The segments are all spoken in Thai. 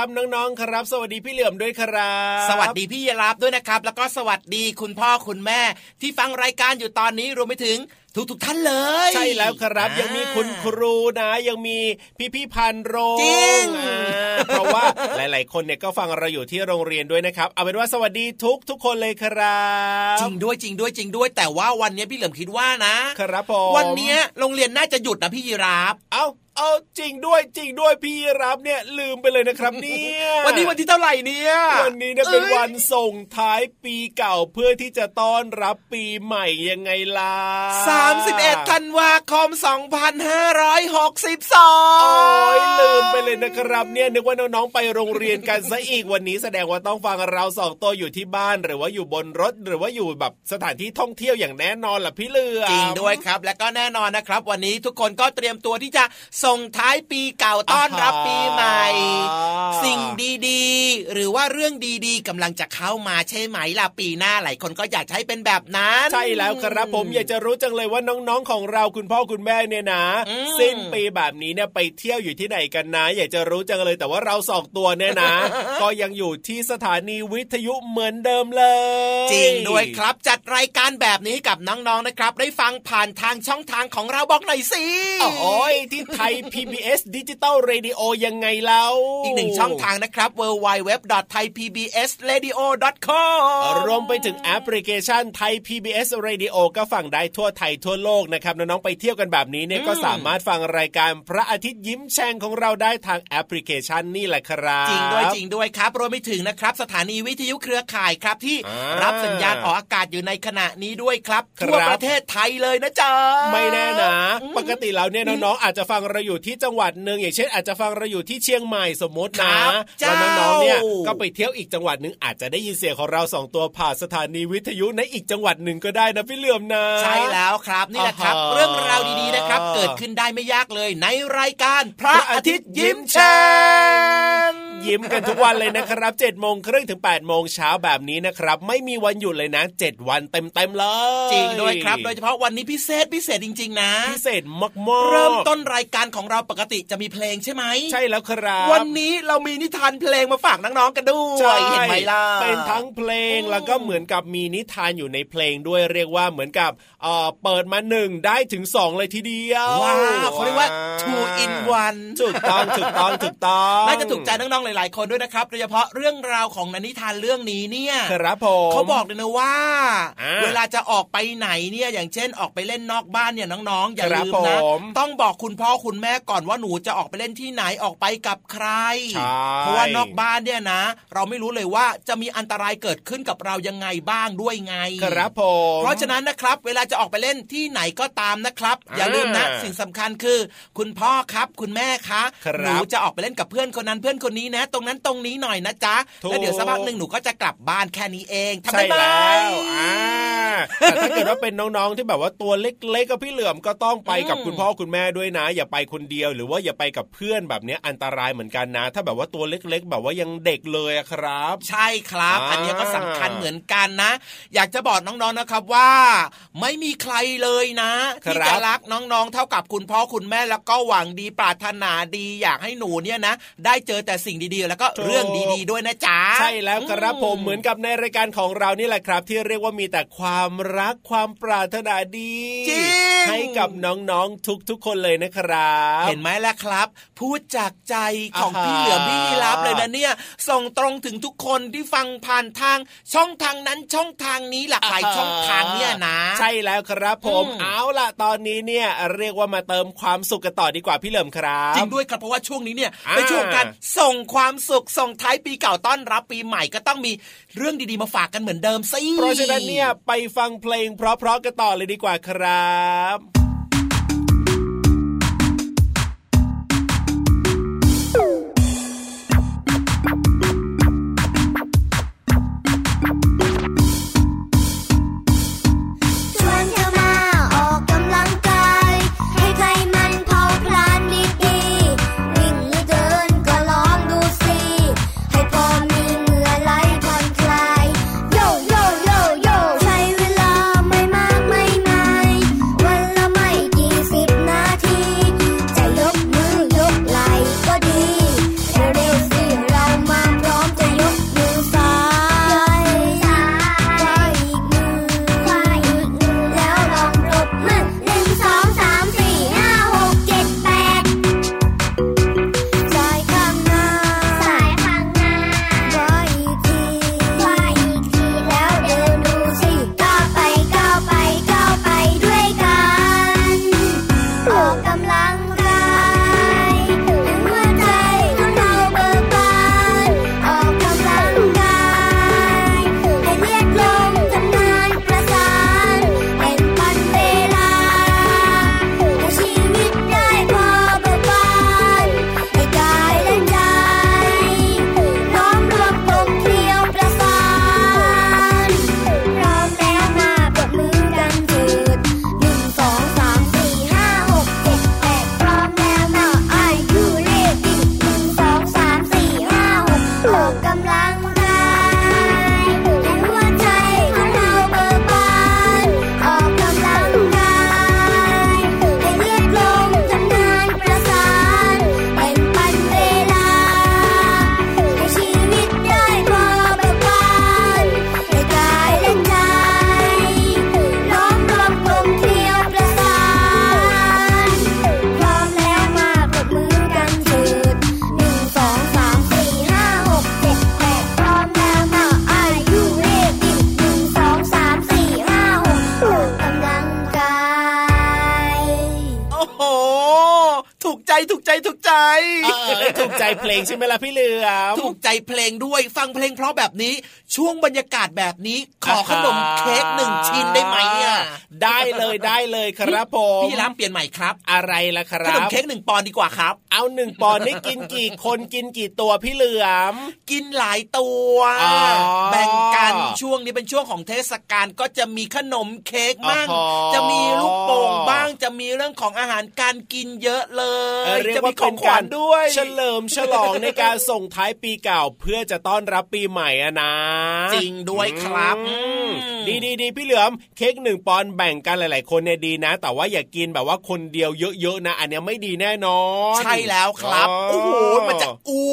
ครับน้องๆครับ สวัสดีพี่เหลื่อมด้วยครับ สวัสดีพี่ยรับด้วยนะครับ แล้วก็สวัสดีคุณพ่อคุณแม่ ที่ฟังรายการอยู่ตอนนี้รวมไปถึงทุกๆท่านเลย ใช่แล้วครับอ่ายังมีคุณครูนะ ยังมีพี่พี่ๆพันโรงจริงอ่าเพราะว่าหลาย ๆ คนเนี่ยก็ฟังเราอยู่ที่โรงเรียนด้วยนะครับ เอาเป็นว่าสวัสดีทุกทุกๆคนเลยครับจริงด้วยจริงด้วยจริงด้วย แต่ว่าวันนี้พี่เหลิมคิดว่านะครับผมวันเนี้ยโรงเรียนน่าจะหยุดนะพี่ยีราฟเอา เอาจริงด้วยจริงด้วยพี่รับเนี่ยลืมไปเลยนะครับเนี่ยวันนี้วันที่เท่าไหร่เนี่ยวันนี้เนี่ยเป็นอ้ยวันส่งท้ายปีเก่าเพื่อที่จะต้อนรับปีใหม่ยังไงล่ะสามสิบเอ็ดธันวาคมสองพันห้าร้อยหกสิบสอโอ้งยลืมไปเลยนะครับ เนี่ยนึกว่าน้องๆไปโรงเรียนกันซะอีกวันนี้แสดงว่าต้องฟังเราสองตัวอยู่ที่บ้านหรือว่าอยู่บนรถ หรือว่าอยู่แบบสถานที่ท่องเที่ยวอย่างแน่นอนล่ะพี่เหลือมจริงด้วยครับ และก็แน่นอนนะครับ วันนี้ทุกคนก็เตรียมตัวที่จะส่งท้ายปีเก่าต้อนรับปีใหม่ สิ่งดีๆ หรือว่าเรื่องดีๆกำลังจะเข้ามาใช่ไหมล่ะปีหน้าหลายคนก็อยากจะให้เป็นแบบนั้นใช่แล้วครับผมอยากจะรู้จังเลยว่าน้องๆของเราคุณพ่อคุณแม่เนี่ยนะอืมสิ้นปีแบบนี้เนี่ยไปเที่ยวอยู่ที่ไหนกันนะ อยากจะรู้จังเลยแต่ว่าเราสองตัวเนี่ยนะ ก็ยังอยู่ที่สถานีวิทยุเหมือนเดิมเลย จริงด้วยครับจัดรายการแบบนี้กับน้องๆนะครับ ได้ฟังผ่านทางช่องทางของเราบอกหน่อยสิโอ้ยที่ไทย PBS ดิจิตอลเรดิโอยังไงเล่าอีกหนึ่งช่องทางนะครับ www.thaipbsradio.com รวมไปถึงแอปพลิเคชันไทย PBS Radio ก็ฟังได้ทั่วไทยทั่วโลกนะครับน้องๆไปเที่ยวกันแบบนี้เนี่ยอืมก็สามารถฟังรายการพระอาทิตย์ยิ้มแฉ่งของเราได้ทางแอปพลิเคชันนี่แหละครับ จริงด้วยจริงด้วยครับรวมไปถึงนะครับ สถานีวิทยุเครือข่ายครับที่อ่ารับสัญญาณออกอากาศอยู่ในขณะนี้ด้วยครับครับทั่วประเทศไทยเลยนะจ๊ะไม่แน่นะอืมปกติแล้วเนี่ยน้องๆอาจจะฟังเราอยู่ที่จังหวัดหนึ่งอย่างเช่น อาจจะฟังเราอยู่ที่เชียงใหม่สมมติครันะบเจ้าแล้วน้องๆเนี่ยก็ไปเที่ยวอีกจังหวัดหนึ่งอาจจะได้ยินเสียงของเราสองตัวผ่านสถานีวิทยุในอีกจังหวัดหนึ่งก็ได้นะพี่เหลื่อมนะใช่แล้วครับนี่แหละครับอ่าฮะเรื่องราวดีๆนะครับ เกิดขึ้นได้ไม่ยากเลยในรายการ พระอาทิตย์ยิ้มแฉ่ง ยิ้มกันทุกวันเลยนะครับ7จ็ดโมงครึ่งถึง8ปดโมงเช้าแบบนี้นะครับ ไม่มีวันหยุดเลยนะ 7 วันเต็มเต็มๆเลยจริงด้วยครับ โดยเฉพาะวันนี้พิเศษพิเศษจริง ๆ นะ พิเศษมากๆเริ่มต้นรายการของเราปกติจะมีเพลงใช่ไหมใช่แล้วครับ วันนี้เรามีนิทานเพลงมาฝากน้องๆกันด้วใช่ยเห็นไหมล่ะเป็นทั้งเพลงอืมแล้วก็เหมือนกับมีนิทานอยู่ในเพลงด้วยเรียกว่าเหมือนกับเอ่อเปิดมาหนึ่งได้ถึงสองเลยทีเดียวว้าวเขาเรียกว่า two in one ถูกต้องถูกต้องถูกต้องน่าจะถูกใจน้องๆหลาย ๆ คนด้วยนะครับโดยเฉพาะเรื่องราวของนิทานเรื่องนี้เนี่ยครับผมเขาบอกเลยนะว่าอ่า เวลาจะออกไปไหนเนี่ยอย่างเช่นออกไปเล่นนอกบ้านเนี่ยน้องๆอย่าครับลืมนะผมต้องบอกคุณพ่อคุณแม่ก่อนว่าหนูจะออกไปเล่นที่ไหนออกไปกับใครใช่เพราะว่านอกบ้านเนี่ยนะ เราไม่รู้เลยว่าจะมีอันตรายเกิดขึ้นกับเรายังไงบ้างด้วยไง ครับผมเพราะฉะนั้นนะครับ เวลาจะออกไปเล่นที่ไหนก็ตามนะครับอ่าอย่าลืมนะสิ่งสำคัญคือ คุณพ่อครับ คุณแม่คะครับหนูจะออกไปเล่นกับเพื่อนคนนั้นเพื่อนคนนี้นะตรงนั้นตรงนี้หน่อยนะจ๊ะถูกแล้วเดี๋ยวสักพักหนึ่งหนูก็จะกลับบ้านแค่นี้เองทำใช่ได้ไหมแล้วอ่าแต่ถ้าเกิดว่าเป็นน้องๆที่แบบว่าตัวเล็กๆกับพี่เหลือมก็ต้องไปกับอืมคุณพ่อคุณแม่ด้วยนะ อย่าไปคนเดียวหรือว่าอย่าไปกับเพื่อนแบบเนี้ยอันตรายเหมือนกันนะ ถ้าแบบว่าตัวเล็กๆ แบบว่ายังเด็กเลยอะครับ ใช่ครับอ่าอันนี้ก็สำคัญเหมือนกันนะ อยากจะบอกน้องๆนะครับว่า ไม่มีใครเลยนะที่จะรักน้องๆ เท่ากับคุณพ่อคุณแม่แล้วก็หวังดีปรารถนาดีอยากให้หนูเนี่ยนะ ได้เจอแต่สิ่งดีๆ แล้วก็เรื่องดีๆ ด้วยนะจ๊ะใช่แล้วครับผมเหมือนกับในรายการของเรานี่แหละครับ ที่เรียกว่ามีแต่ความรักความปรารถนาดีจริงให้กับน้องๆทุกๆ คนเลยนะครับ เห็นไหมล่ะครับ พูดจากใจของอ่าฮะพี่เหลือมพี่ยีรับเลยนะเนี่ย ส่งตรงถึงทุกคนที่ฟังผ่านทาง ช่องทางนั้นช่องทางนี้หลากหลายช่องทางเนี่ยนะ ใช่แล้วครับผมอืมเอาล่ะตอนนี้เนี่ยเรียกว่ามาเติมความสุขกันต่อดีกว่าพี่เหลิมครับจริงด้วยครับเพราะว่าช่วงนี้เนี่ยอ่าเป็นช่วงของการส่งความความสุขส่งท้ายปีเก่าต้อนรับปีใหม่ก็ต้องมีเรื่องดีๆมาฝากกันเหมือนเดิมสิเพราะฉะนั้นเนี่ยไปฟังเพลงเพราะๆกันต่อเลยดีกว่าครับ ถูกใจถูกใจถูกใจเออถูกใจเพลงใช่ไหมล่ะพี่เหลือมถูกใจเพลงด้วยฟังเพลงเพราะแบบนี้ช่วงบรรยากาศแบบนี้ ขอขนมเค้กหนึ่งชิ้นได้ไหมอะได้เลยได้เลยครับผมพี่รามเปลี่ยนใหม่ครับ อะไรล่ะคขรันมบเค้กหนึ่งปอนด์ดีกว่าครับ เอาหนึ่งปอนด์ได้กินกี่คนกินกี่ตัวพี่เหลือมกินหลายตัวอ๋อแบ่งกันช่วงนี้เป็นช่วงของเทศกาลก็จะมีขนมเค้กบ้างอ๋อจะมีลูกโป่งบ้างจะมีเรื่องของอาหารการกินเยอะเลยยเรียจะกว่ามีของขวัญด้วย เฉลิมฉลองในการส่งท้ายปีเก่าเพื่อจะต้อนรับปีใหม่อะนะ จริงด้วยครับอืมอืมดีดีดีพี่เหลือมเค้กหนึ่งปอนด์แบ่งกันหลาย ๆ คนเนี่ยดีนะ แต่ว่าอย่ากินแบบว่าคนเดียวเยอะ ๆ นะ อันเนี้ยไม่ดีแน่นอน ใช่แล้วครับ โอ้โหมันจะอ้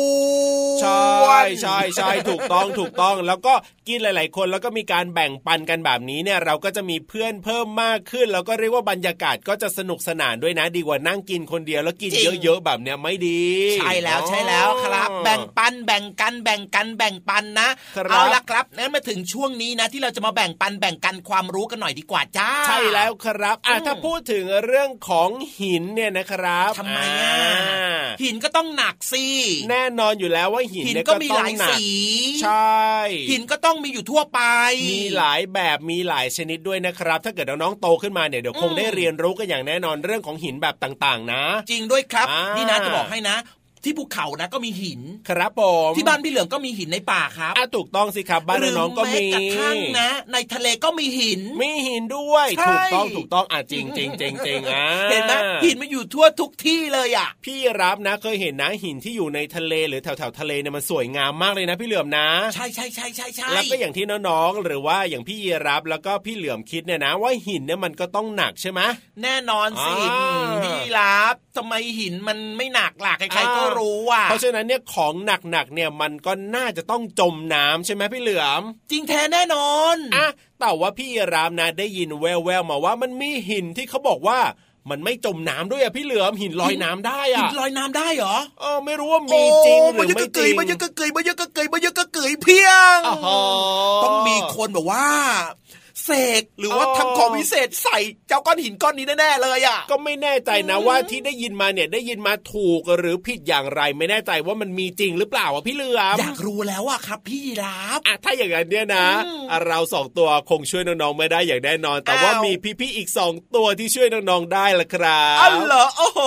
วนใช่ใช่ใช่ถูกต้องถูกต้องแล้วก็กินหลาย ๆ คนแล้วก็มีการแบ่งปันกันแบบนี้เนี่ยเราก็จะมีเพื่อนเพิ่มมากขึ้น แล้วก็เรียกว่าบรรยากาศก็จะสนุกสนานด้วยนะ ดีกว่านั่งกินคนเดียวแล้วกินเยอะๆแบบเนี้ยไม่ดี ใช่แล้วใช่แล้วครับอ๋อแบ่งปันแบ่งกันแบ่งกันแบ่งปันนะครับเอาละครับนั้นมาถึงช่วงนี้นะ ที่เราจะมาแบ่งปันแบ่งกันความรู้กันหน่อยดีกว่าจ้า ใช่แล้วครับอะอืมถ้าพูดถึงเรื่องของหินเนี่ยนะครับทำไมอะาหินก็ต้องหนักสิแน่นอนอยู่แล้วว่าหินหินเนี่ยก็ก็มีต้อหลางยหนักสีใช่หินก็ต้องมีอยู่ทั่วไป มีหลายแบบมีหลายชนิดด้วยนะครับ ถ้าเกิดน้องๆโตขึ้นมาเนี่ยเดี๋ยวคงอืมได้เรียนรู้กันอย่างแน่นอนเรื่องของหินแบบต่างๆ นะ จริงด้วยครับอ่านี่นี่นะจะบอกให้นะ ที่ภูเขานะก็มีหินครับผมที่บ้านพี่เหลืองก็มีหินในป่าครับอะถูกต้องสิครับบ้านหรือน้องๆก็แม้มีกระทั่งนะ ในทะเลก็มีหิน มีหินด้วยใช่ถูกต้องถูกต้องอะจริงจริงจริงจริงอะเห็นไหมหินมันอยู่ทั่วทุกที่เลยอะ พี่รับนะเคยเห็นนะหินที่อยู่ในทะเลหรือแถวแถวๆทะเลเนี่ยมันสวยงามมากเลยนะ พี่เหลือมนะ ใช่ใช่ใช่ใช่ใช่แล้วก็อย่างที่น้องๆหรือว่าอย่างพี่ยีรับแล้วก็พี่เหลือมคิดเนี่ยนะ ว่าหินเนี่ยมันก็ต้องหนักใช่ไหมแน่นอนสิอ่าอืมพี่รับทำไมหินมันไม่หนักล่ะใครๆก็อ่ารู้อะเพราะฉะนั้นเนี่ยของหนักๆเนี่ยมันก็น่าจะต้องจมน้ำใช่ไหมพี่เหลือม จริงแท้แน่นอนอะแต่ว่าพี่ยีรามนะได้ยินแววๆมาว่ามันมีหินที่เขาบอกว่ามันไม่จมน้ำด้วยอะพี่เหลือมหินลอยน้ำได้หิอะนลอยน้ำได้เหรอเออไม่รู้ว่ามีจริงหรือไม่จริงมันยังกะเกยมันยังกะเกยมันยังกะเกยเพียงอ๋อต้องมีคนแบบว่า เสกหรือว่าอ๋อทำของวิเศษใส่เจ้าก้อนหินก้อนนี้แน่ๆเลยอะก็ไม่แน่ใจนะว่าที่ได้ยินมาเนี่ยได้ยินมาถูกหรือผิดอย่างไรไม่แน่ใจว่ามันมีจริงหรือเปล่าอะพี่เหลือมอยากรู้แล้วอะครับ พี่ยีราฟอะถ้าอย่างนั้นเนี่ยนะ เราสองตัวคงช่วยน้องๆไม่ได้อย่างแน่นอน แต่ว่ามีพี่ๆอีกสองตัวที่ช่วยน้องๆได้ละครับอ๋อเหรอโอ้โห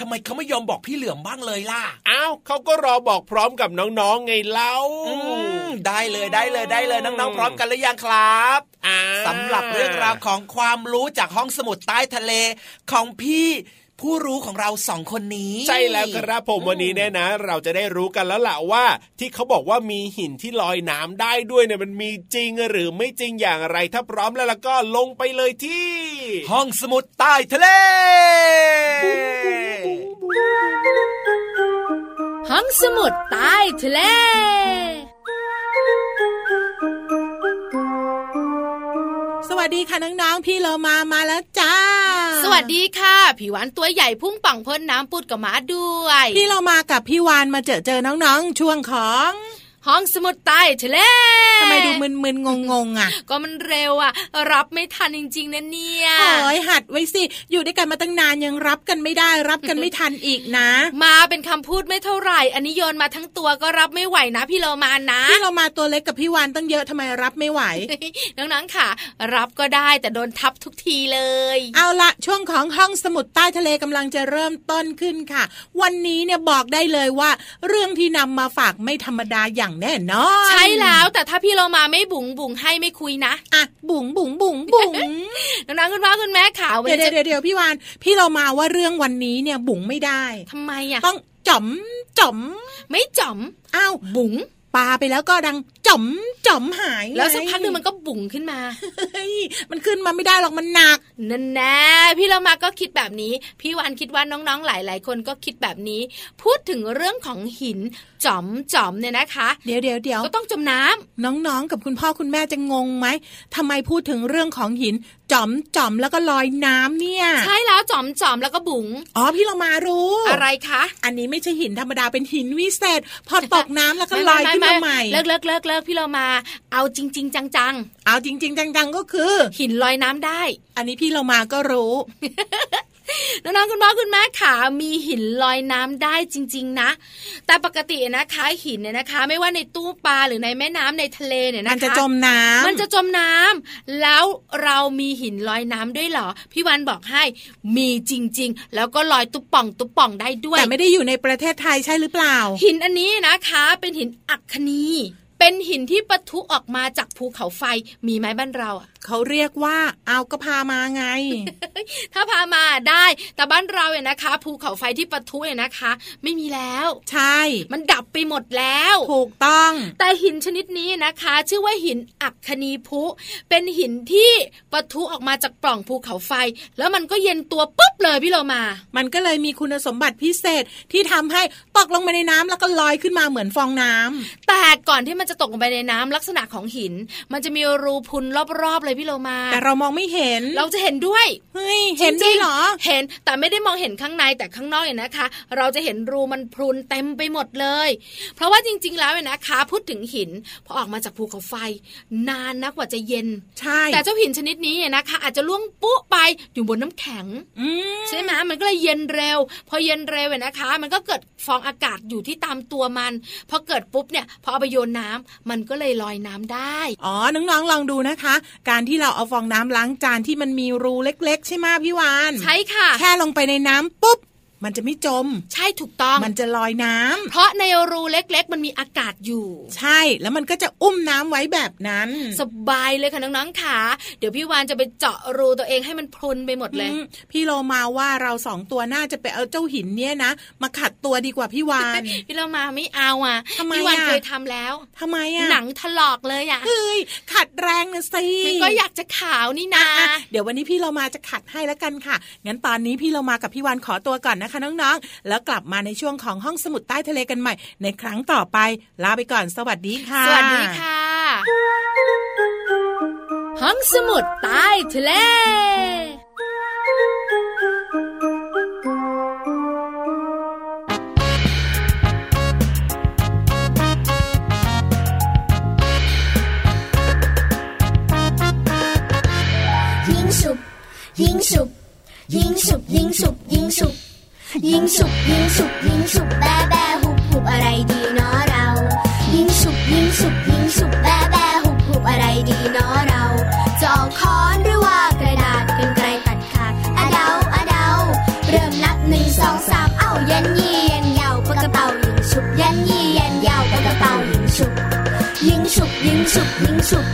ทำไมเขาไม่ยอมบอกพี่เหลือมบ้างเลยล่ะอ้าวเขาก็รอบอกพร้อมกับน้องๆไงเล่าได้เลยได้เลยได้เลยน้องๆพร้อมกันหรือยังครับอ่าสำหรับเรื่องราวของความรู้จากห้องสมุดใต้ทะเลของพี่ผู้รู้ของเราสองคนนี้ ใช่แล้วครับผมวันนี้เนี่ยนะ เราจะได้รู้กันแล้วล่ะว่า ที่เขาบอกว่ามีหินที่ลอยน้ำได้ด้วยเนี่ยมันมีจริงหรือไม่จริงอย่างไร ถ้าพร้อมแล้วล่ะก็ลงไปเลยที่ ห้องสมุดใต้ทะเล ห้องสมุดใต้ทะเล วัสดีค่ะน้องๆ พี่เรามามาแล้วจ้า สวัสดีค่ะผิวหวานตัวใหญ่พุ่งป่องพ่นน้ำปุดกับหมาด้วย พี่เรามากับพี่วานมาเจอเจอน้องๆ ช่วงของ ห้องสมุดใต้ทะเลทำไมดูมึนๆงงๆอะ ก็มันเร็วอะ รับไม่ทันจริงๆนะเนี่ยโอ้ยหัดไว้สิ อยู่ด้วยกันมาตั้งนานยังรับกันไม่ได้ รับกันไม่ทันอีกนะ มาเป็นคำพูดไม่เท่าไหร่ อันนี้โยนมาทั้งตัวก็รับไม่ไหวนะพี่โลมานะ พี่เรามาตัวเล็กกับพี่วานตั้งเยอะทำไมรับไม่ไหว น้องๆค่ะ รับก็ได้แต่โดนทับทุกทีเลย เอาละช่วงของห้องสมุดใต้ทะเลกำลังจะเริ่มต้นขึ้นค่ะ วันนี้เนี่ยบอกได้เลยว่า เรื่องที่นำมาฝากไม่ธรรมดาอย่างแน่นอน ใช่แล้วแต่ถ้าพี่โลมาไม่บุ๋งบุ๋งให้ไม่คุยนะอะบุ๋งบุ๋งบุ๋งบุ๋งน้องๆคุณพ่อคุณแม่ข่าววันเดี๋ยวนี้เดี๋ยวจะเดี๋ยวพี่วานพี่เรามาว่าเรื่องวันนี้เนี่ยบุ๋งไม่ได้ทำไมอะต้องจ๋อมจ๋อมไม่จ่อมอ้าวบุ๋ง ปลาไปแล้วก็ดังจ๋อมจ๋อมหาย แล้วสักพักหนึ่งมันก็บุ๋งขึ้นมาเฮ้ยมันขึ้นมาไม่ได้หรอกมันหนักนั่นแน่พี่เรามาก็คิดแบบนี้ พี่วานคิดว่าน้องๆหลาย ๆ คนก็คิดแบบนี้ พูดถึงเรื่องของหินจ๋อมจ๋อมเนี่ยนะคะ เดี๋ยวเดี๋ยวเดี๋ยวก็ต้องจมน้ำน้องๆ กับคุณพ่อคุณแม่จะงงไหมทำไมพูดถึงเรื่องของหินจ๋อมจ๋อมแล้วก็ลอยน้ำเนี่ย ใช่แล้วจ๋อมจ๋อมแล้วก็บุ๋งอ๋อพี่เรามารู้ อะไรคะ อันนี้ไม่ใช่หินธรรมดาเป็นหินวิเศษ พอตกน้ำแล้วก็ลอยขึ้นมาใหม่เลิกเลิกเลิกเลิกพี่เรามา เอาจริงๆจังเอาจริง ๆ จังๆก็คือๆหินลอยน้ำได้ อันนี้พี่เรามาก็รู้ น้องๆคุณพ่อคุณแม่ขามีหินลอยน้ำได้จริง ๆ นะ แต่ปกตินะคะหินเนี่ยนะคะ ไม่ว่าในตู้ปลาหรือในแม่น้ำในทะเลเนี่ยนะคะมันจะจมน้ำมันจะจมน้ำแล้วเรามีหินลอยน้ำด้วยเหรอพี่วันบอกให้มีจริง ๆ แล้วก็ลอยตุ๊บป่องตุ๊บป่องได้ด้วยแต่ไม่ได้อยู่ในประเทศไทยใช่หรือเปล่า หินอันนี้นะคะ เป็นหินอัคคนี เป็นหินที่ปะทุออกมาจากภูเขาไฟมีไหมบ้านเราอะเขาเรียกว่าเอาก็พามาไง ถ้าพามาได้แต่บ้านเราเนี่ยนะคะภูเขาไฟที่ปะทุเนี่ยนะคะ ไม่มีแล้ว ใช่ มันดับไปหมดแล้ว ถูกต้อง แต่หินชนิดนี้นะคะ ชื่อว่าหินอัคคณีพุ เป็นหินที่ปะทุออกมาจากปล่องภูเขาไฟ แล้วมันก็เย็นตัวปุ๊บเลยพี่เรามา มันก็เลยมีคุณสมบัติพิเศษที่ทำให้ตกลงไปในน้ำแล้วก็ลอยขึ้นมาเหมือนฟองน้ำแต่ก่อนที่มันจะตกลงไปในน้ำลักษณะของหิน มันจะมีรูพุนรอบๆเลยพี่เรามา แต่เรามองไม่เห็น เราจะเห็นด้วย เฮ้ย เห็นด้วยเหรอ เห็น แต่ไม่ได้มองเห็นข้างในแต่ข้างนอกเนี่ยนะคะ เราจะเห็นรูมันพรุนเต็มไปหมดเลย เพราะว่าจริง ๆ แล้วเนี่ยนะคะ พูดถึงหินพอออกมาจากภูเขาไฟ นานนักกว่าจะเย็น ใช่ แต่เจ้าหินชนิดนี้เนี่ยนะคะ อาจจะล่วงปุ๊ไปอยู่บนน้ำแข็งอืมใช่ไหมมันก็เลยเย็นเร็ว พอเย็นเร็วเนี่ยนะคะ มันก็เกิดฟองอากาศอยู่ที่ตามตัวมัน พอเกิดปุ๊บเนี่ยพอเอาไปโยนน้ำมันก็เลยลอยน้ำได้ อ๋อ น้องๆ ลองดูนะคะ การที่เราเอาฟองน้ำล้างจานที่มันมีรูเล็ก ๆ ใช่ไหมพี่วาน ใช่ค่ะ แค่ลงไปในน้ำปุ๊บ มันจะไม่จม ใช่ถูกต้อง มันจะลอยน้ำเพราะในรูเล็ก ๆ มันมีอากาศอยู่ ใช่แล้วมันก็จะอุ้มน้ำไว้แบบนั้น สบายเลยค่ะน้องๆค่ะ เดี๋ยวพี่วานจะไปเจาะรูตัวเองให้มันพรุนไปหมดเลยอืมพี่โลมาว่าเราสองตัวน่าจะไปเอาเจ้าหินเนี่ยนะ มาขัดตัวดีกว่าพี่วานพี่เรามาไม่เอาอะทำไมพี่วานอะเคยทำแล้วทำไมอะหนังถลอกเลยอะเฮ้ยขัดแรงนะสิมันก็อยากจะขาวนี่นะอะเดี๋ยววันนี้พี่เรามาจะขัดให้แล้วกันค่ะงั้นตอนนี้พี่เรามากับพี่วานขอตัวก่อนนะคะน้องๆ แล้วกลับมาในช่วงของห้องสมุดใต้ทะเลกันใหม่ ในครั้งต่อไป ลาไปก่อน สวัสดีค่ะ สวัสดีค่ะ ห้องสมุดใต้ทะเลยิงฉุบยิงฉุบยิงฉุบยิงฉุบยิงฉุบ ยิงฉุบยิงฉุบยิงฉุบแบแบหุบหุบอะไรดีเนาะเรา ยิงฉุบยิงฉุบยิงฉุบแบแบหุบหุบอะไรดีเนาะเราจะเอาค้อนหรือว่ากระดาษกันไกลตัดขาดอะเดาอะเดาเริ่มนับหนึ่งสองสามเอ้ายันยี่ยันยาวปากกระเป๋ายิงฉุบยันยี่ยันยาวปากกระเป๋ายิงฉุบยิงฉุบยิงฉุบยิงฉุบ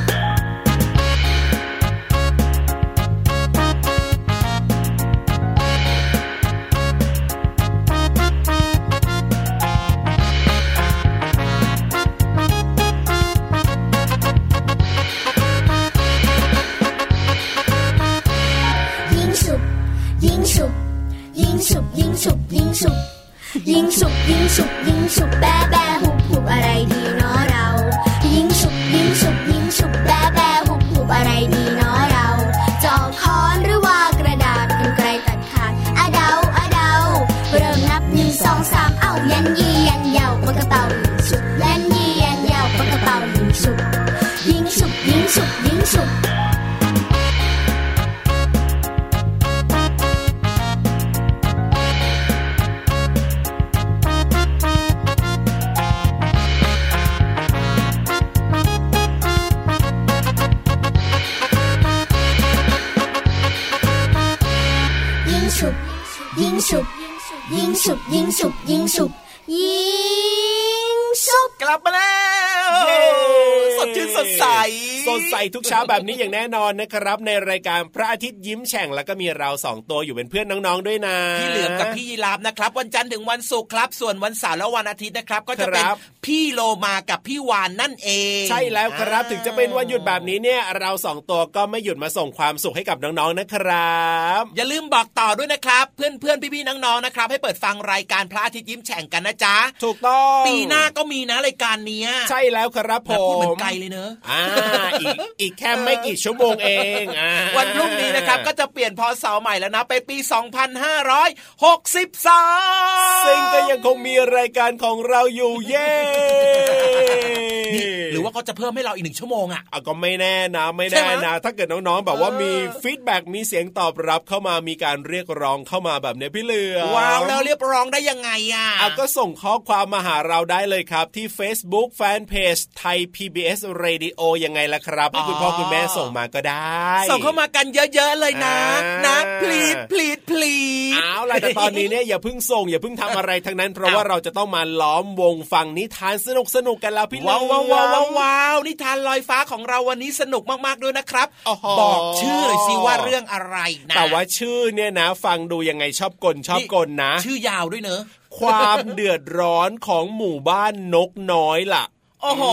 ยิงฉุบยิงฉุบยิงฉุบยิงฉุบกลับมาแล้วเย้ส ดชื่นสดใส สดใสทุกเช้าแบบนี้อย่างแน่นอนนะครับ ในรายการพระอาทิตย์ยิ้มแฉ่งแล้วก็มีเราสองตัวอยู่เป็นเพื่อนน้องๆด้วยนะพี่เหลือมกับพี่ยีราฟนะครับ วันจันทร์ถึงวันศุกร์ครับ ส่วนวันเสาร์และวันอาทิตย์นะครับ ก็จะเป็นครับพี่โลมากับพี่วานนั่นเอง ใช่แล้วครับถึงจะเป็นวันหยุดแบบนี้เนี่ย เราสองตัวก็ไม่หยุดมาส่งความสุขให้กับน้องๆนะครับ อย่าลืมบอกต่อด้วยนะครับ เพื่อนเพื่อนๆพี่ๆน้องๆนะครับ ให้เปิดฟังรายการพระอาทิตย์ยิ้มแฉ่งกันนะจ๊ะถูกต้องปีหน้าก็มีนะรายการเนี้ยใช่แล้วครับผแบบพูดเหมือมนไกลเลยเนอะอ่าอีกอีกแค่ไม่กี่ชั่วโมงเองอ่าวันพรุ่งนี้นะครับก็จะเปลี่ยนพศใหม่แล้วนะไปปี 2563ซึ่งก็ยังคงมีรายการของเราอยู่เย้นี่หรือ ว่าเขาจะเพิ่มให้เราอีกหนึ่งชั่วโมงอะอะก็ไม่แน่นะ ไม่ใช่แน่ไหมนะ ถ้าเกิดน้องๆแบบว่าเออมีฟีดแบ็กมีเสียงตอบรับเข้ามามีการเรียกร้องเข้ามาแบบเนี้ยพี่เหลือว้าวแล้วเรียบร้องได้ยังไงอะเอาก็ส่งข้อความมาหาเราได้เลยครับ ที่ Facebook Fanpage ไทย PBS Radio ยังไงล่ะครับให้คุณพ่อคุณแม่ส่งมาก็ได้ ส่งเข้ามากันเยอะๆเลยนะอ่านนะพลีดพลีด please เอาล่ะแต่ตอนนี้เนี่ยอย่าเพิ่งส่งอย่าเพิ่งทำอะไรทั้งนั้น เพราะว่าเราจะต้องมาล้อมวงฟังนิทานสนุกสนุกๆกันแล้วพี่ว้าวเหลืว้าอวว้าวว้าวว้าวนิทานลอยฟ้าของเราวันนี้สนุกมากๆด้วยนะครับโอ้โหบอกชื่อหน่อยสิว่าเรื่องอะไรนะแต่ว่าชื่อเนี่ยนะ ฟังดูยังไงชอบกลชอบกลนะ ชื่อยาวด้วยเนอะ ความเดือดร้อนของหมู่บ้านนกน้อยล่ะโอ้โห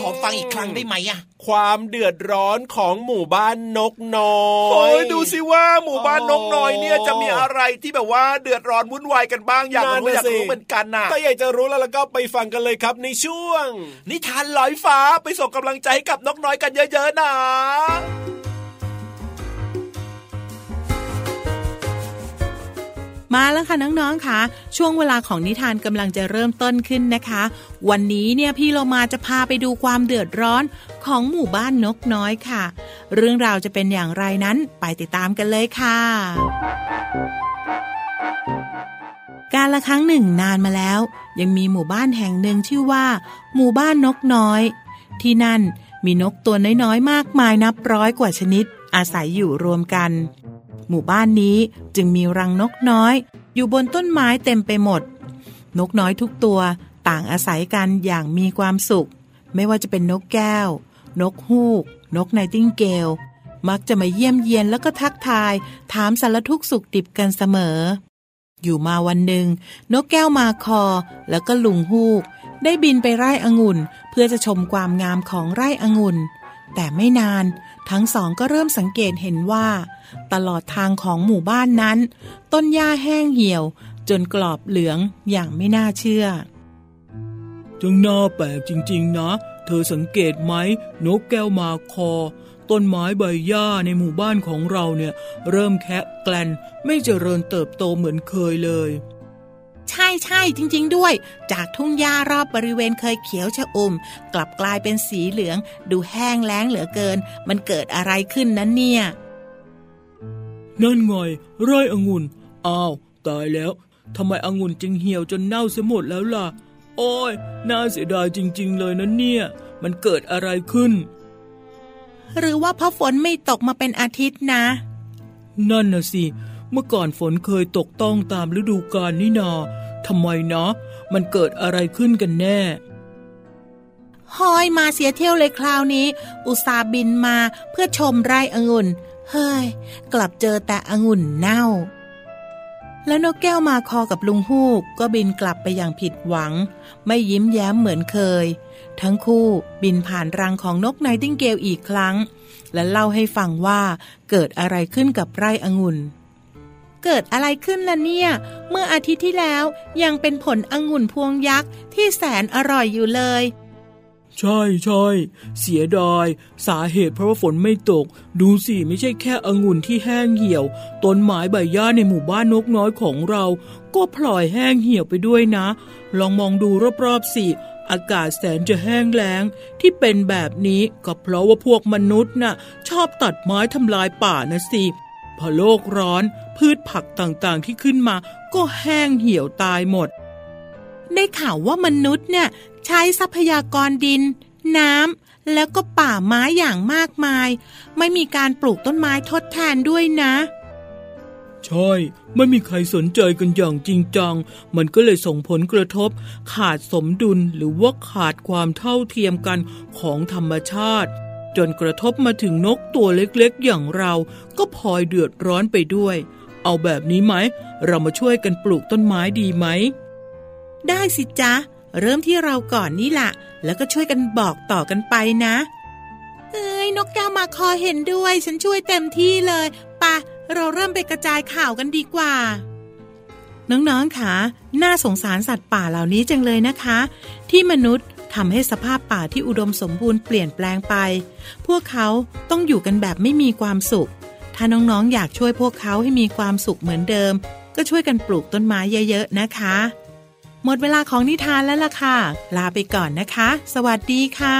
ขอฟังอีกครั้งได้ไหมอะความเดือดร้อนของหมู่บ้านนกน้อยโอ้ยดูสิว่าหมู่บ้านนกน้อยเนี่ยจะมีอะไรที่แบบว่าเดือดร้อนวุ่นวายกันบ้าง อยากรู้อยากรู้เหมือนกันน่ะถ้าอยากจะรู้แล้วแล้วก็ไปฟังกันเลยครับในช่วง นิทานลอยฟ้าไปส่งกำลังใจให้กับนกน้อยกันเยอะๆนะ มาแล้วค่ะน้องๆค่ะช่วงเวลาของนิทานกำลังจะเริ่มต้นขึ้นนะคะ วันนี้เนี่ยพี่เรามาจะพาไปดูความเดือดร้อนของหมู่บ้านนกน้อยค่ะ เรื่องราวจะเป็นอย่างไรนั้นไปติดตามกันเลยค่ะ การละครั้งหนึ่งนานมาแล้ว ยังมีหมู่บ้านแห่งหนึ่งชื่อว่า หมู่บ้านนกน้อย ที่นั่นมีนกตัวน้อยๆ มากมายนับร้อยกว่าชนิด อาศัยอยู่รวมกัน หมู่บ้านนี้จึงมีรังนกน้อย อยู่บนต้นไม้เต็มไปหมด นกน้อยทุกตัวต่างอาศัยกันอย่างมีความสุข ไม่ว่าจะเป็นนกแก้ว นกฮูก นกไนติงเกล มักจะมาเยี่ยมเยียนแล้วก็ทักทาย ถามสารทุกสุขดิบกันเสมอ อยู่มาวันหนึ่ง นกแก้วมาคอแล้วก็ลุงฮูก ได้บินไปไร่องุ่น เพื่อจะชมความงามของไร่องุ่น แต่ไม่นาน ทั้งสองก็เริ่มสังเกตเห็นว่า ตลอดทางของหมู่บ้านนั้น ต้นหญ้าแห้งเหี่ยว จนกรอบเหลืองอย่างไม่น่าเชื่อจังน่าแปลกจริง ๆ นะ เธอสังเกตไหมนกแก้วมาคอ ต้นไม้ใบหญ้าในหมู่บ้านของเราเนี่ย เริ่มแคะแกลนไม่เจริญเติบโตเหมือนเคยเลย ใช่ใช่จริง ๆ ด้วย จากทุ่งหญ้ารอบบริเวณเคยเขียวชะอุ่มกลับกลายเป็นสีเหลือง ดูแห้งแล้งเหลือเกิน มันเกิดอะไรขึ้นนั้นเนี่ย นั่นไงไร่องุ่นอ้าว ตายแล้วทำไมองุ่นจึงเหี่ยวจนเน่าเสียหมดแล้วล่ะ โอ้ยน่าเสียดายจริง ๆ เลยนะเนี่ย มันเกิดอะไรขึ้น หรือว่าเพราะฝนไม่ตกมาเป็นอาทิตย์นะ นั่นน่ะสิ เมื่อก่อนฝนเคยตกต้องตามฤดูกาลนี่นา ทำไมนะ มันเกิดอะไรขึ้นกันแน่ฮอยมาเสียเที่ยวเลยคราวนี้ อุตสาบินมาเพื่อชมไร่องุ่น เฮ้ย กลับเจอแต่องุ่นเน่า แล้วนกแก้วมาคอกับลุงฮูก ก็บินกลับไปอย่างผิดหวัง ไม่ยิ้มแย้มเหมือนเคย ทั้งคู่บินผ่านรังของนกไนติงเกลอีกครั้ง และเล่าให้ฟังว่าเกิดอะไรขึ้นกับไร่องุ่น เกิดอะไรขึ้นล่ะเนี่ย เมื่ออาทิตย์ที่แล้วยังเป็นผลองุ่นพวงยักษ์ที่แสนอร่อยอยู่เลย ใช่ใช่เสียดาย สาเหตุเพราะว่าฝนไม่ตก ดูสิไม่ใช่แค่องุ่นที่แห้งเหี่ยว ต้นไม้ใบหญ้าในหมู่บ้านนกน้อยของเรา ก็พลอยแห้งเหี่ยวไปด้วยนะ ลองมองดูรอบๆสิอากาศแสนจะแห้งแล้ง ที่เป็นแบบนี้ก็เพราะว่าพวกมนุษย์น่ะ ชอบตัดไม้ทำลายป่านะสิ พอโลกร้อนพืชผักต่างๆที่ขึ้นมา ก็แห้งเหี่ยวตายหมด ได้ข่าวว่ามนุษย์เนี่ยใช้ทรัพยากรดิน น้ำแล้วก็ป่าไม้อย่างมากมาย ไม่มีการปลูกต้นไม้ทดแทนด้วยนะ ใช่ ไม่มีใครสนใจกันอย่างจริงจัง มันก็เลยส่งผลกระทบ ขาดสมดุลหรือว่าขาดความเท่าเทียมกันของธรรมชาติ จนกระทบมาถึงนกตัวเล็กๆ อย่างเราก็พลอยเดือดร้อนไปด้วย เอาแบบนี้ไหม เรามาช่วยกันปลูกต้นไม้ดีไหม ได้สิจ๊ะ เริ่มที่เราก่อนนี่แหละ แล้วก็ช่วยกันบอกต่อกันไปนะ เอ้ยนกแก้วมาคอเห็นด้วย ฉันช่วยเต็มที่เลยปะเราเริ่มไปกระจายข่าวกันดีกว่า น้องๆค่ะน่าสงสารสัตว์ป่าเหล่านี้จังเลยนะคะ ที่มนุษย์ ทำให้สภาพป่าที่อุดมสมบูรณ์เปลี่ยนแปลงไป พวกเขาต้องอยู่กันแบบไม่มีความสุข ถ้าน้องๆ อยากช่วยพวกเขาให้มีความสุขเหมือนเดิม ก็ช่วยกันปลูกต้นไม้เยอะๆ นะคะ หมดเวลาของนิทานแล้วล่ะค่ะ ลาไปก่อนนะคะ สวัสดีค่ะ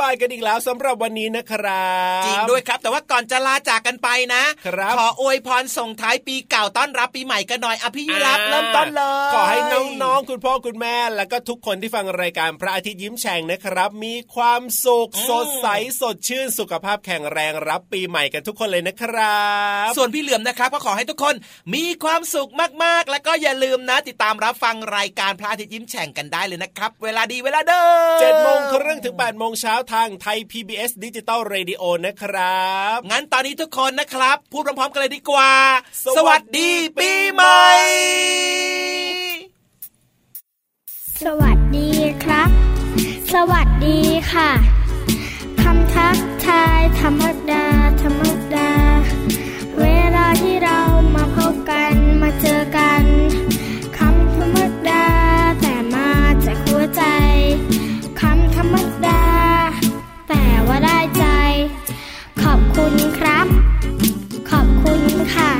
บายบายกันอีกแล้วสำหรับวันนี้นะครับจริงด้วยครับ แต่ว่าก่อนจะลาจากกันไปนะครับขออวยพรส่งท้ายปีเก่าต้อนรับปีใหม่กันหน่อยอภิยุรับอ่าเริ่มต้นเลยขอให้น้องๆคุณพ่อคุณแม่ แล้วก็ทุกคนที่ฟังรายการพระอาทิตย์ยิ้มแฉ่งนะครับ มีความสุขสดใสสดชื่นสุขภาพแข็งแรงรับปีใหม่กันทุกคนเลยนะครับ ส่วนพี่เหลือมนะครับก็ขอให้ทุกคนมีความสุขมากๆ แล้วก็อย่าลืมนะ ติดตามรับฟังรายการพระอาทิตย์ยิ้มแฉ่งกันได้เลยนะครับ เวลาดีเวลาเดิมเจ็ดโมงครึ่งถึง8ปดโมงเช้าทางไทย PBS ดิจิตอลเรดิโอนะครับ งั้นตอนนี้ทุกคนนะครับ พูดพร้อมๆกันเลยดีกว่า สวัสดีปีใหม่ สวัสดีครับ สวัสดีค่ะคำทักทายธรรมดา ธรรมดา เวลาที่เรามาพบกันมาเจอกัน คุณครับ ขอบคุณค่ะ